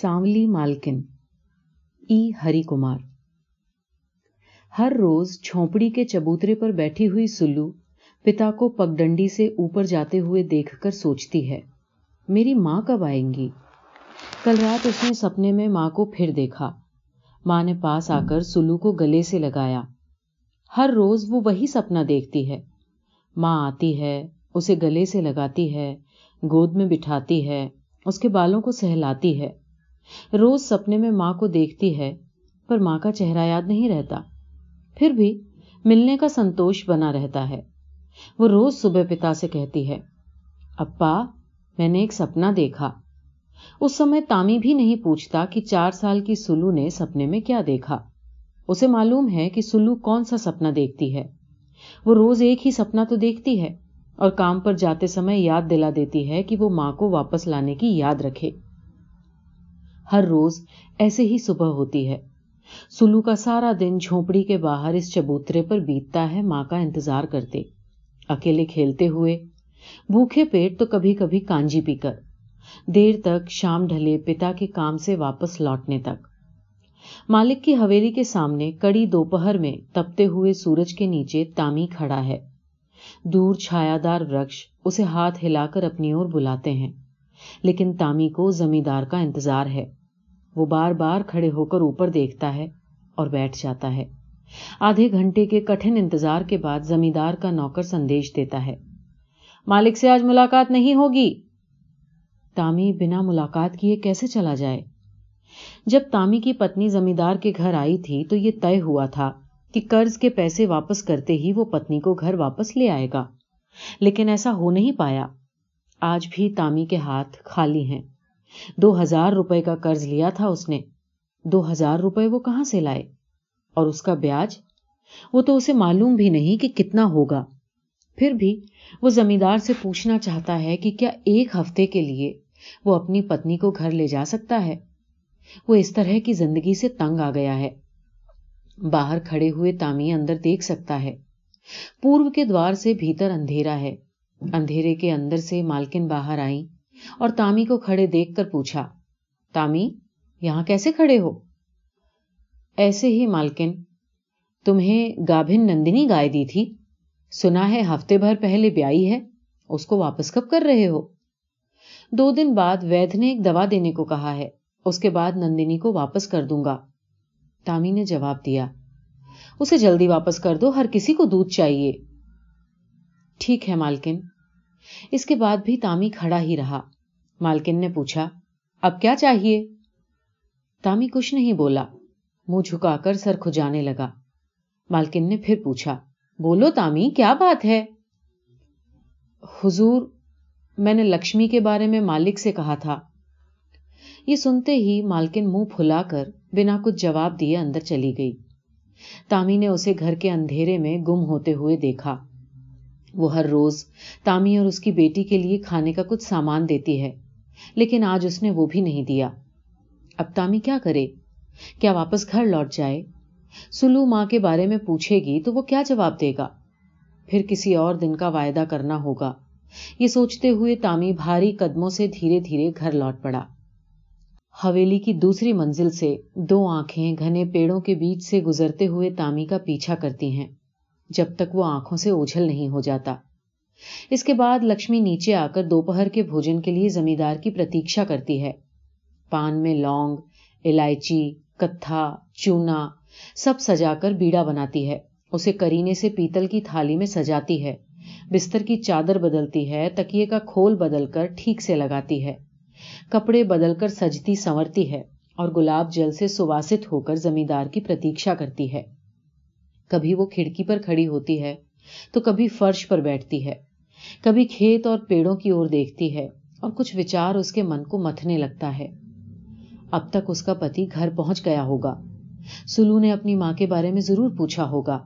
سانولی مالکن، ای ہری کمار۔ ہر روز جھونپڑی کے چبوترے پر بیٹھی ہوئی سلو پتا کو پگڈنڈی سے اوپر جاتے ہوئے دیکھ کر سوچتی ہے، میری ماں کب آئیں گی؟ کل رات اس نے سپنے میں ماں کو پھر دیکھا۔ ماں نے پاس آ کر سلو کو گلے سے لگایا۔ ہر روز وہ وہی سپنا دیکھتی ہے۔ ماں آتی ہے، اسے گلے سے لگاتی ہے، گود میں بٹھاتی ہے، اس کے بالوں کو سہلاتی ہے۔ روز سپنے میں ماں کو دیکھتی ہے، پر ماں کا چہرہ یاد نہیں رہتا۔ پھر بھی ملنے کا سنتوش بنا رہتا ہے۔ وہ روز صبح پتا سے کہتی ہے، ابا، میں نے ایک سپنا دیکھا۔ اس سمے تامی بھی نہیں پوچھتا کہ چار سال کی سلو نے سپنے میں کیا دیکھا۔ اسے معلوم ہے کہ سلو کون سا سپنا دیکھتی ہے۔ وہ روز ایک ہی سپنا تو دیکھتی ہے اور کام پر جاتے سمے یاد دلا دیتی ہے کہ وہ ماں کو واپس لانے کی یاد رکھے۔ ہر روز ایسے ہی صبح ہوتی ہے۔ سلو کا سارا دن جھونپڑی کے باہر اس چبوترے پر بیتتا ہے ماں کا انتظار کرتے۔ اکیلے کھیلتے ہوئے، بھوکھے پیٹ تو کبھی کبھی کانجی پی کر، دیر تک شام ڈھلے پتا کے کام سے واپس لوٹنے تک۔ مالک کی حویلی کے سامنے کڑی دوپہر میں تپتے ہوئے سورج کے نیچے تامی کھڑا ہے۔ دور چھایا دار وکش اسے ہاتھ ہلا کر اپنی اور بلاتے ہیں، لیکن تامی کو زمیندار کا انتظار ہے۔ وہ بار بار کھڑے ہو کر اوپر دیکھتا ہے اور بیٹھ جاتا ہے۔ آدھے گھنٹے کے کٹھن انتظار کے بعد زمیندار کا نوکر سندیش دیتا ہے۔ مالک سے آج ملاقات نہیں ہوگی۔ تامی بنا ملاقات کیے کیسے چلا جائے؟ جب تامی کی پتنی زمیندار کے گھر آئی تھی تو یہ طے ہوا تھا کہ قرض کے پیسے واپس کرتے ہی وہ پتنی کو گھر واپس لے آئے گا۔ لیکن ایسا ہو نہیں پایا۔ آج بھی تامی کے ہاتھ خالی ہیں۔ دو ہزار روپے کا قرض لیا تھا اس نے۔ دو ہزار روپے وہ کہاں سے لائے؟ اور اس کا بیاج؟ وہ تو اسے معلوم بھی نہیں کہ کتنا ہوگا۔ پھر بھی وہ زمیندار سے پوچھنا چاہتا ہے کہ کیا ایک ہفتے کے لیے وہ اپنی پتنی کو گھر لے جا سکتا ہے؟ وہ اس طرح کی زندگی سے تنگ آ گیا ہے۔ باہر کھڑے ہوئے تامی اندر دیکھ سکتا ہے۔ پورو کے دوار سے بھیتر اندھیرا ہے۔ اندھیرے کے اندر سے مالکن باہر آئی اور تامی کو کھڑے دیکھ کر پوچھا، تامی، یہاں کیسے کھڑے ہو؟ ایسے ہی مالکن، تمہیں گابھن نندنی گائے دی تھی۔ سنا ہے ہفتے بھر پہلے بیائی ہے، اس کو واپس کب کر رہے ہو؟ دو دن بعد وید نے ایک دوا دینے کو کہا ہے، اس کے بعد نندنی کو واپس کر دوں گا۔ تامی نے جواب دیا، اسے جلدی واپس کر دو، ہر کسی کو دودھ چاہیے۔ ٹھیک ہے مالکن اس کے بعد بھی تامی کھڑا ہی رہا۔ مالکن نے پوچھا، اب کیا چاہیے؟ تامی کچھ نہیں بولا۔ منہ جھکا کر سر کھجانے لگا۔ مالکن نے پھر پوچھا، بولو تامی، کیا بات ہے؟ حضور، میں نے لکشمی کے بارے میں مالک سے کہا تھا۔ یہ سنتے ہی مالکن منہ پھلا کر بنا کچھ جواب دیے اندر چلی گئی۔ تامی نے اسے گھر کے اندھیرے میں گم ہوتے ہوئے دیکھا۔ وہ ہر روز تامی اور اس کی بیٹی کے لیے کھانے کا کچھ سامان دیتی ہے، لیکن آج اس نے وہ بھی نہیں دیا۔ اب تامی کیا کرے؟ کیا واپس گھر لوٹ جائے؟ سلو ماں کے بارے میں پوچھے گی تو وہ کیا جواب دے گا؟ پھر کسی اور دن کا وعدہ کرنا ہوگا۔ یہ سوچتے ہوئے تامی بھاری قدموں سے دھیرے دھیرے گھر لوٹ پڑا۔ حویلی کی دوسری منزل سے دو آنکھیں گھنے پیڑوں کے بیچ سے گزرتے ہوئے تامی کا پیچھا کرتی ہیں۔ جب تک وہ آنکھوں سے اوجھل نہیں ہو جاتا۔ اس کے بعد لکشمی نیچے آ کر دوپہر کے بھوجن کے لیے زمیندار کی پرتیشا کرتی ہے۔ پان میں لونگ، الائچی، کتھا، چونا، سب سجا کر بیڑا بناتی ہے۔ اسے کرینے سے پیتل کی تھالی میں سجاتی ہے۔ بستر کی چادر بدلتی ہے، تکیے کا کھول بدل کر ٹھیک سے لگاتی ہے۔ کپڑے بدل کر سجتی سنورتی ہے اور گلاب جل سے سواست ہو کر زمیندار کی پرتیشا کرتی ہے۔ کبھی وہ کھڑکی پر کھڑی ہوتی ہے تو کبھی فرش پر بیٹھتی ہے۔ کبھی کھیت اور پیڑوں کی اور دیکھتی ہے اور کچھ وچار اس کے من کو متھنے لگتا ہے۔ اب تک اس کا پتی گھر پہنچ گیا ہوگا۔ سلو نے اپنی ماں کے بارے میں ضرور پوچھا ہوگا۔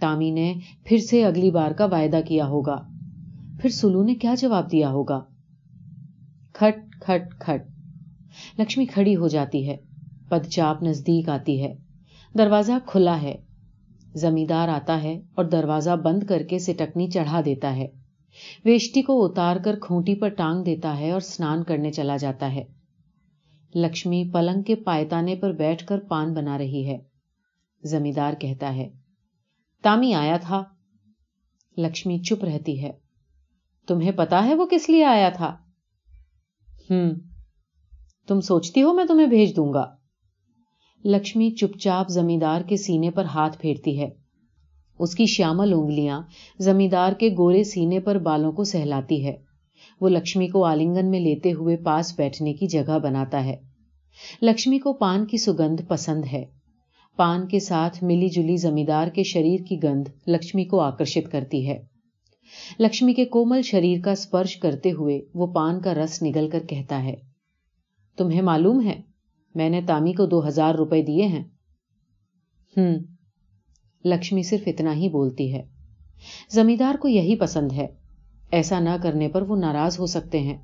تامی نے پھر سے اگلی بار کا وعدہ کیا ہوگا۔ پھر سلو نے کیا جواب دیا ہوگا؟ کھٹ کھٹ کھٹ۔ لکشمی کھڑی ہو جاتی ہے۔ پدچاپ نزدیک آتی ہے۔ دروازہ کھلا ہے۔ زمیندار آتا ہے اور دروازہ بند کر کے سٹکنی چڑھا دیتا ہے۔ ویشٹی کو اتار کر کھونٹی پر ٹانگ دیتا ہے اور سنان کرنے چلا جاتا ہے۔ لکشمی پلنگ کے پائتانے پر بیٹھ کر پان بنا رہی ہے۔ زمیندار کہتا ہے، تامی، آیا تھا۔ لکشمی چپ رہتی ہے۔ تمہیں پتا ہے وہ کس لیے آیا تھا؟ ہم، تم سوچتی ہو میں تمہیں بھیج دوں گا۔ لکشمی چپ چاپ زمیندار کے سینے پر ہاتھ پھیرتی ہے۔ اس کی شیامل انگلیاں زمیندار کے گورے سینے پر بالوں کو سہلاتی ہے۔ وہ لکشمی کو آلنگن میں لیتے ہوئے پاس بیٹھنے کی جگہ بناتا ہے۔ لکشمی کو پان کی سگندھ پسند ہے۔ پان کے ساتھ ملی جلی زمیندار کے شریر کی گند لکشمی کو آکرشت کرتی ہے۔ لکشمی کے کومل شریر کا اسپرش کرتے ہوئے وہ پان کا رس نگل کر کہتا ہے، تمہیں معلوم ہے میں نے تامی کو دو ہزار روپے دیے ہیں۔ ہوں لکشمی صرف اتنا ہی بولتی ہے۔ زمیندار کو یہی پسند ہے۔ ایسا نہ کرنے پر وہ ناراض ہو سکتے ہیں۔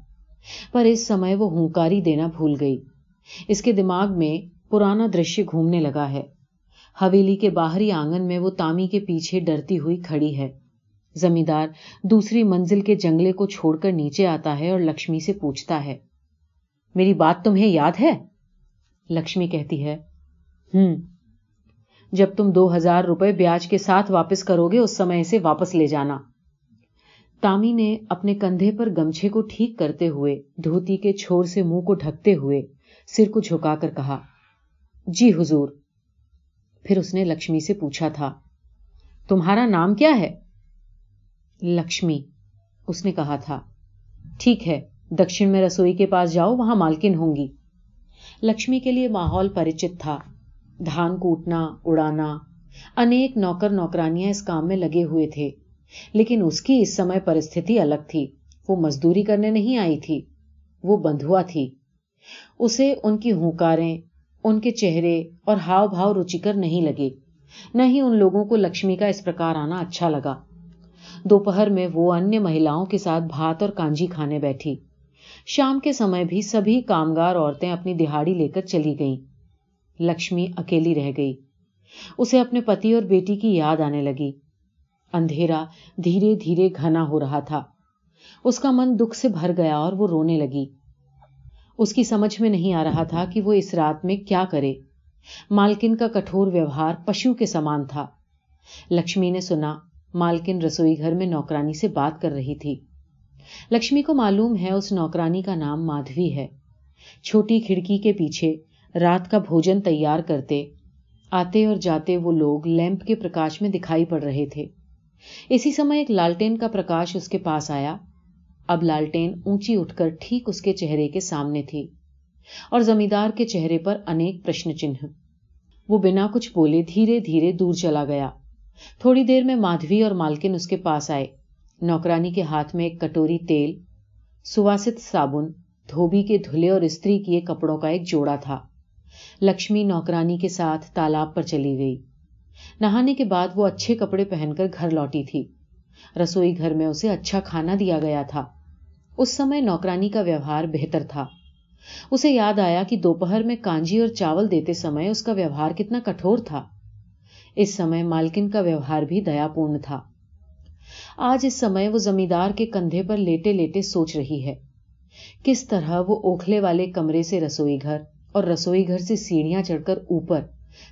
پر اس سمے وہ ہنکاری دینا بھول گئی۔ اس کے دماغ میں پرانا درشیہ گھومنے لگا ہے۔ حویلی کے باہری آنگن میں وہ تامی کے پیچھے ڈرتی ہوئی کھڑی ہے۔ زمیندار دوسری منزل کے جنگلے کو چھوڑ کر نیچے آتا ہے اور لکشمی سے پوچھتا ہے، میری بات تمہیں یاد ہے؟ لکشمی کہتی ہے ہوں جب تم دو ہزار روپے بیاج کے ساتھ واپس کرو گے، اس سمے سے واپس لے جانا۔ تامی نے اپنے کندھے پر گمچھے کو ٹھیک کرتے ہوئے، دھوتی کے چھوڑ سے منہ کو ڈھکتے ہوئے سر کو جھکا کر کہا جی حضور۔ پھر اس نے لکشمی سے پوچھا تھا، تمہارا نام کیا ہے؟ لکشمی، اس نے کہا تھا، ٹھیک ہے، دکشن میں رسوئی کے پاس جاؤ، وہاں مالکن ہوں گی۔ لکشمی کے لیے ماحول پریچت تھا۔ دھان کوٹنا، اڑانا۔ انیک نوکر نوکرانیاں اس کام میں لگے ہوئے تھے۔ لیکن اس کی اس سمے پرستھتی الگ تھی۔ وہ مزدوری کرنے نہیں آئی تھی۔ وہ بندھوا تھی۔ اسے ان کی ہنکاریں ان کے چہرے اور ہاؤ بھاؤ روچیکر نہیں لگے۔ نہ ہی ان لوگوں کو لکشمی کا اس پرکار آنا اچھا لگا۔ دوپہر میں وہ انیہ مہیلاؤں کے ساتھ بھات اور کانجی کھانے بیٹھی۔ شام کے سمے بھی سبھی کامگار عورتیں اپنی دہاڑی لے کر چلی گئیں۔ لکشمی اکیلی رہ گئی۔ اسے اپنے پتی اور بیٹی کی یاد آنے لگی۔ اندھیرا دھیرے دھیرے گھنا ہو رہا تھا۔ اس کا من دکھ سے بھر گیا اور وہ رونے لگی۔ اس کی سمجھ میں نہیں آ رہا تھا کہ وہ اس رات میں کیا کرے۔ مالکن کا کٹور ویوہار پشو کے سامان تھا۔ لکشمی نے سنا، مالکن رسوئی گھر میں نوکرانی سے بات کر رہی تھی۔ لکشمی کو معلوم ہے اس نوکرانی کا نام مادھوی ہے۔ چھوٹی کھڑکی کے پیچھے رات کا بھوجن تیار کرتے، آتے اور جاتے وہ لوگ لیمپ کے پرکاش میں دکھائی پڑ رہے تھے۔ اسی سمے ایک لالٹین کا پرکاش اس کے پاس آیا۔ اب لالٹین اونچی اٹھ کر ٹھیک اس کے چہرے کے سامنے تھی اور زمیندار کے چہرے پر انیک پرشن چنہ۔ وہ بنا کچھ بولے دھیرے دھیرے دور چلا گیا۔ تھوڑی دیر میں مادھوی اور مالکن اس کے پاس آئے۔ نوکرانی کے ہاتھ میں ایک کٹوری تیل، سواست صابن، دھوبی کے دھلے اور استری کیے کپڑوں کا ایک جوڑا تھا۔ لکشمی نوکرانی کے ساتھ تالاب پر چلی گئی۔ نہانے کے بعد وہ اچھے کپڑے پہن کر گھر لوٹی تھی۔ رسوئی گھر میں اسے اچھا کھانا دیا گیا تھا۔ اس سمے نوکرانی کا ویوہار بہتر تھا۔ اسے یاد آیا کہ دوپہر میں کانجی اور چاول دیتے سمے اس کا ویوہار کتنا کٹور تھا۔ اس سمے مالکن کا ویوہار بھی دیا پورن تھا۔ آج اس سمے وہ زمیندار کے کندھے پر لیٹے لیٹے سوچ رہی ہے۔ کس طرح وہ اوکھلے والے کمرے سے رسوئی گھر اور رسوئی گھر سے سیڑھیاں چڑھ کر اوپر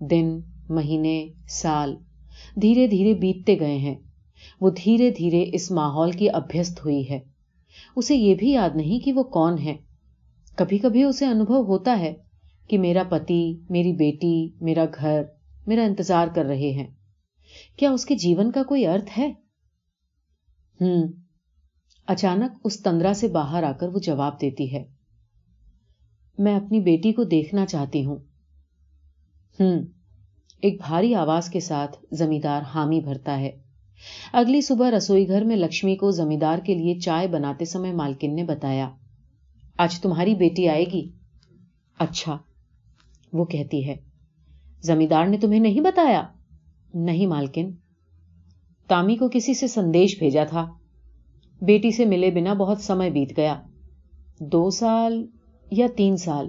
دن، مہینے، سال دھیرے دھیرے بیتتے گئے ہیں۔ وہ دھیرے دھیرے اس ماحول کی ابھیست ہوئی ہے۔ اسے یہ بھی یاد نہیں کہ وہ کون ہے۔ کبھی کبھی اسے انبھو ہوتا ہے کہ میرا پتی، میری بیٹی، میرا گھر میرا انتظار کر رہے ہیں۔ کیا اس کے جیون کا کوئی ارتھ ہے؟ ہوں اچانک اس تندرا سے باہر آ کر وہ جواب دیتی ہے۔ میں اپنی بیٹی کو دیکھنا چاہتی ہوں۔ ہوں ایک بھاری آواز کے ساتھ زمیندار حامی بھرتا ہے۔ اگلی صبح رسوئی گھر میں لکشمی کو زمیندار کے لیے چائے بناتے سمے مالکن نے بتایا، آج تمہاری بیٹی آئے گی؟ اچھا۔ وہ کہتی ہے۔ زمیندار نے تمہیں نہیں بتایا؟ نہیں مالکن۔ تامی کو کسی سے سندیش بھیجا تھا۔ بیٹی سے ملے بنا بہت سمے بیت گیا۔ دو سال یا تین سال۔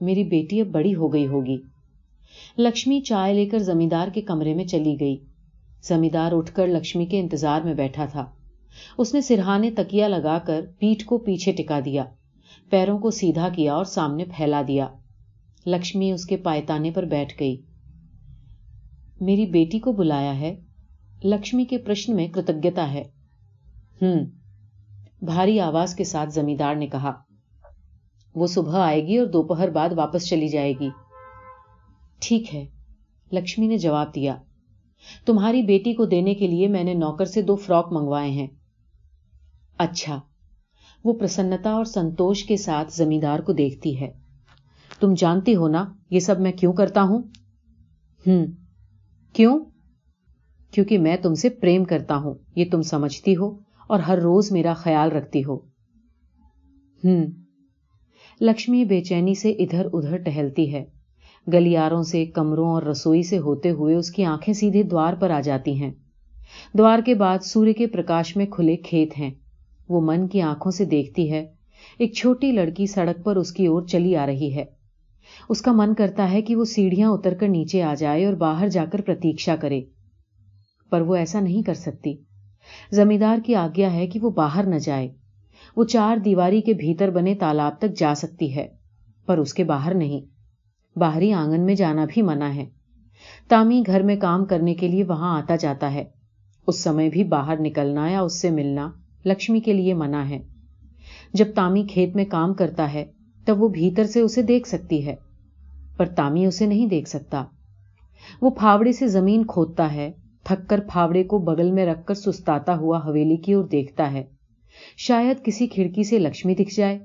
میری بیٹی اب بڑی ہو گئی ہوگی۔ لکشمی چائے لے کر زمیندار کے کمرے میں چلی گئی۔ زمیندار اٹھ کر لکشمی کے انتظار میں بیٹھا تھا۔ اس نے سرہانے تکیا لگا کر پیٹ کو پیچھے ٹکا دیا۔ پیروں کو سیدھا کیا اور سامنے پھیلا دیا۔ لکشمی اس کے پائتانے پر بیٹھ گئی۔ میری بیٹی کو بلایا ہے۔ لکشمی کے پرشن میں کتجتا ہے۔ ہوں بھاری آواز کے ساتھ زمیندار نے کہا، وہ صبح آئے گی اور دوپہر بعد واپس چلی جائے گی۔ ٹھیک ہے۔ لکشمی نے جواب دیا، تمہاری بیٹی کو دینے کے لیے میں نے نوکر سے دو فراک منگوائے ہیں۔ اچھا۔ وہ پرسنتا اور سنتوش کے ساتھ زمیندار کو دیکھتی ہے۔ تم جانتی ہو نا یہ سب میں کیوں کرتا ہوں؟ ہوں کیوں؟ کیونکہ میں تم سے پریم کرتا ہوں، یہ تم سمجھتی ہو اور ہر روز میرا خیال رکھتی ہو۔ ہوں لکشمی بے چینی سے ادھر ادھر ٹہلتی ہے۔ گلیاروں سے، کمروں اور رسوئی سے ہوتے ہوئے اس کی آنکھیں سیدھے دوار پر آ جاتی ہیں۔ دوار کے بعد سوریہ کے پرکاش میں کھلے کھیت ہیں۔ وہ من کی آنکھوں سے دیکھتی ہے۔ ایک چھوٹی لڑکی سڑک پر اس کی اور چلی آ رہی ہے۔ اس کا من کرتا ہے کہ وہ سیڑھیاں اتر کر نیچے آ جائے اور باہر جا کر پرتیشا کرے۔ پر وہ ایسا نہیں کر سکتی۔ زمیندار کی آگیا ہے کہ وہ باہر نہ جائے۔ وہ چار دیواری کے بھیتر بنے تالاب تک جا سکتی ہے، پر اس کے باہر نہیں۔ باہری آنگن میں جانا بھی منع ہے۔ تامی گھر میں کام کرنے کے لیے وہاں آتا جاتا ہے۔ اس سمے بھی باہر نکلنا یا اس سے ملنا لکشمی کے لیے منع ہے۔ جب تامی کھیت میں کام کرتا ہے، تب وہ بھیتر سے اسے دیکھ سکتی ہے، پر تامی اسے نہیں دیکھ سکتا۔ وہ پھاوڑے سے زمین کھودتا ہے، تھک کر پھاوڑے کو بغل میں رکھ کر سستاتا ہوا حویلی کی اور دیکھتا ہے۔ شاید کسی کھڑکی سے لکشمی دکھ جائے،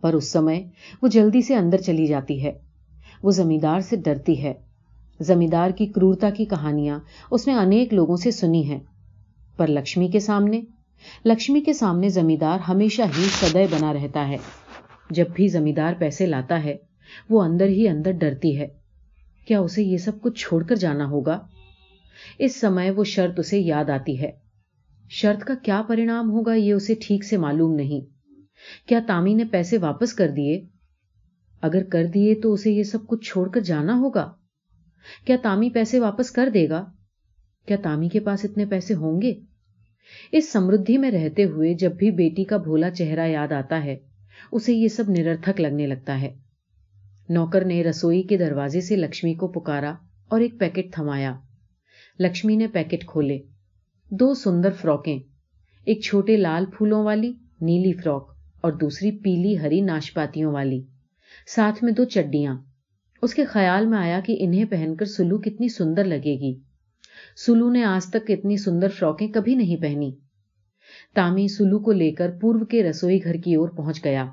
پر اس سمے وہ جلدی سے اندر چلی جاتی ہے۔ وہ زمیندار سے ڈرتی ہے۔ زمیندار کی کرورتا کی کہانیاں اس نے انیک لوگوں سے سنی ہیں، پر لکشمی کے سامنے لکشمی کے سامنے زمیندار ہمیشہ ہی سدے بنا رہتا ہے۔ جب بھی زمیندار پیسے لاتا ہے، وہ اندر ہی اندر ڈرتی ہے۔ کیا اسے یہ سب کچھ چھوڑ کر جانا ہوگا؟ اس سمے وہ شرط اسے یاد آتی ہے۔ شرط کا کیا پرینام ہوگا یہ اسے ٹھیک سے معلوم نہیں۔ کیا تامی نے پیسے واپس کر دیے؟ اگر کر دیے تو اسے یہ سب کچھ چھوڑ کر جانا ہوگا۔ کیا تامی پیسے واپس کر دے گا؟ کیا تامی کے پاس اتنے پیسے ہوں گے؟ اس سمردھی میں رہتے ہوئے جب بھی بیٹی کا بھولا چہرہ یاد آتا ہے، اسے یہ سب نرتھک لگنے لگتا ہے۔ نوکر نے رسوئی کے دروازے سے لکشمی کو پکارا اور ایک پیکٹ تھمایا۔ لکشمی نے پیکٹ کھولے۔ دو سندر فروکیں۔ ایک چھوٹے لال پھولوں والی، نیلی فروک، اور دوسری پیلی ہری ناشپاتیوں والی۔ ساتھ میں دو چڈیاں۔ اس کے خیال میں آیا کہ انہیں پہن کر سلو کتنی سندر لگے گی۔ سلو نے آج تک اتنی سندر فروکیں کبھی نہیں پہنی۔ تامی سلو کو لے کر پورو کے رسوئی گھر کی اور پہنچ گیا۔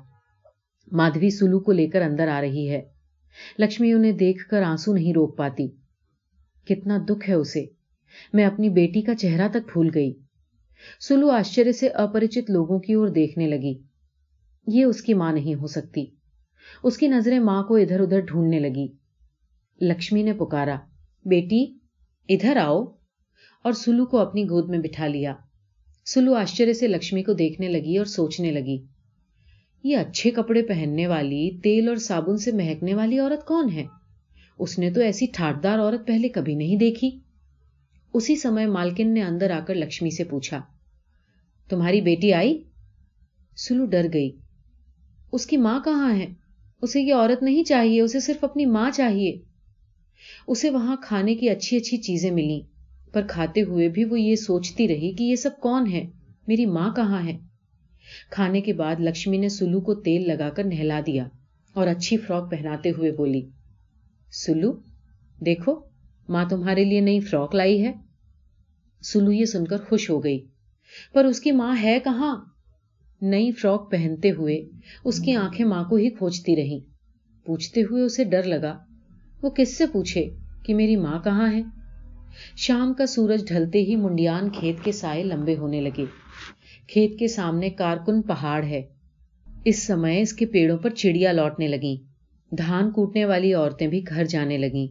مادھوی سلو کو لے کر اندر آ رہی ہے۔ لکشمی انہیں دیکھ کر آنسو نہیں روک پاتی۔ کتنا دکھ ہے اسے۔ میں اپنی بیٹی کا چہرہ تک بھول گئی۔ سلو آشچر سے اپریچت لوگوں کی اور دیکھنے لگی۔ یہ اس کی ماں نہیں ہو سکتی۔ اس کی نظریں ماں کو ادھر ادھر ڈھونڈنے لگی۔ لکشمی نے پکارا، بیٹی ادھر آؤ۔ اور سلو کو اپنی گود میں بٹھا لیا۔ سلو آشچر سے لکشمی کو دیکھنے لگی اور سوچنے لگی، یہ اچھے کپڑے پہننے والی، تیل اور صابن سے مہکنے والی عورت کون ہے؟ اس نے تو ایسی ٹھاٹدار عورت پہلے کبھی نہیں دیکھی۔ اسی سمے مالکن نے اندر آ کر لکشمی سے پوچھا، تمہاری بیٹی آئی؟ سلو ڈر گئی، اس کی ماں کہاں ہے؟ اسے یہ عورت نہیں چاہیے، اسے صرف اپنی ماں چاہیے۔ اسے وہاں کھانے کی اچھی اچھی چیزیں ملی پر کھاتے ہوئے بھی وہ یہ سوچتی رہی کہ یہ سب کون ہے؟ میری ماں کہاں ہے؟ کھانے کے بعد لکشمی نے سلو کو تیل لگا کر نہلا دیا اور اچھی فراک پہناتے ہوئے بولی، سلو، دیکھو، ماں تمہارے لیے نئی فراک لائی ہے۔ سلو یہ سن کر خوش ہو گئی، پر اس کی ماں ہے کہاں؟ نئی فراک پہنتے ہوئے اس کی آنکھیں ماں کو ہی کھوجتی رہی پوچھتے ہوئے اسے ڈر لگا وہ کس سے پوچھے کہ میری ماں کہاں ہے؟ شام کا سورج ڈھلتے ہی منڈیان کھیت کے سائے لمبے ہونے لگے۔ کھیت کے سامنے کارکن پہاڑ ہے۔ اس سمے اس کے پیڑوں پر چڑیا لوٹنے لگی دھان کوٹنے والی عورتیں بھی گھر جانے لگی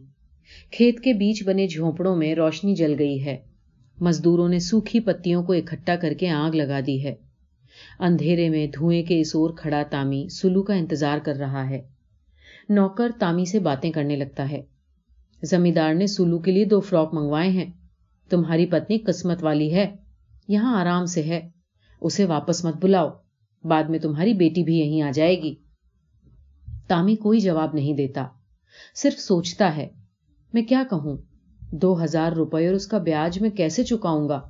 کھیت کے بیچ بنے جھونپڑوں میں روشنی جل گئی ہے۔ مزدوروں نے سوکھی پتیوں کو اکٹھا کر کے آگ لگا دی ہے۔ اندھیرے میں دھوئیں کے اس اور کھڑا تامی سلو کا انتظار کر رہا ہے۔ نوکر تامی سے باتیں کرنے لگتا ہے۔ زمیندار نے سلو کے لیے دو فراک منگوائے ہیں۔ تمہاری پتنی قسمت والی ہے۔ یہاں آرام سے ہے۔ اسے واپس مت بلاؤ۔ بعد میں تمہاری بیٹی بھی یہیں آ جائے گی۔ تامی کوئی جواب نہیں دیتا۔ صرف سوچتا ہے۔ میں کیا کہوں؟ دو ہزار روپے اور اس کا بیاج میں کیسے چکاؤں گا؟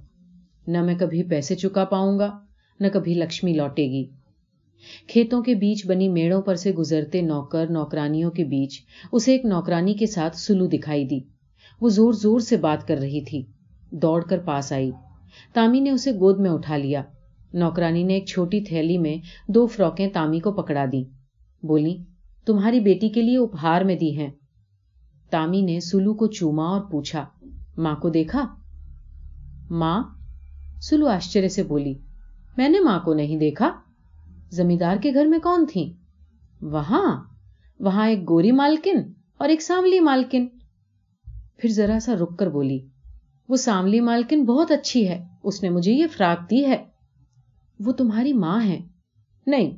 نہ میں کبھی پیسے چکا پاؤں گا، نہ کبھی لکشمی لوٹے گی۔ کھیتوں کے بیچ بنی میڑوں پر سے گزرتے نوکر نوکرانیوں کے بیچ اسے ایک نوکرانی کے ساتھ سلو دکھائی دی۔ وہ زور زور سے بات کر رہی تھی۔ دوڑ کر پاس آئی۔ تامی نے اسے گود میں اٹھا لیا۔ نوکرانی نے ایک چھوٹی تھیلی میں دو فروکیں تامی کو پکڑا دی بولی، تمہاری بیٹی کے لیے اپہار میں دی ہیں۔ تامی نے سلو کو چوما اور پوچھا، ماں کو دیکھا؟ ماں؟ سلو آشچر سے بولی، میں نے ماں کو نہیں دیکھا۔ زمیندار کے گھر میں کون تھی؟ وہاں وہاں ایک گوری مالکن اور ایک ساملی مالکن۔ پھر ذرا سا رک کر بولی، وہ ساملی مالکن بہت اچھی ہے، اس نے مجھے یہ فراک دی ہے۔ وہ تمہاری ماں ہے۔ نہیں،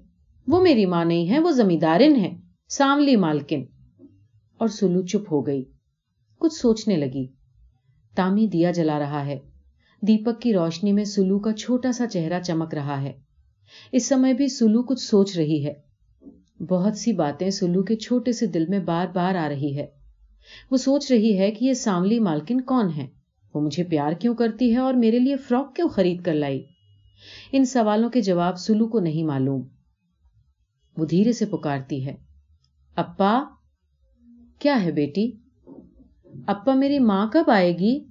وہ میری ماں نہیں ہے، وہ زمیندارن ہے، ساملی مالکن۔ اور سلو چپ ہو گئی۔ کچھ سوچنے لگی۔ تامی دیا جلا رہا ہے۔ دیپک کی روشنی میں سلو کا چھوٹا سا چہرہ چمک رہا ہے۔ اس سمے بھی سلو کچھ سوچ رہی ہے۔ بہت سی باتیں سلو کے چھوٹے سے دل میں بار بار آ رہی ہے۔ وہ سوچ رہی ہے کہ یہ ساملی مالکن کون ہے وہ مجھے پیار کیوں کرتی ہے اور میرے لیے فراک کیوں خرید کر لائی؟ ان سوالوں کے جواب سلو کو نہیں معلوم۔ وہ دھیرے سے پکارتی ہے۔ اپا، کیا ہے بیٹی؟ اپا میری ماں کب آئے گی؟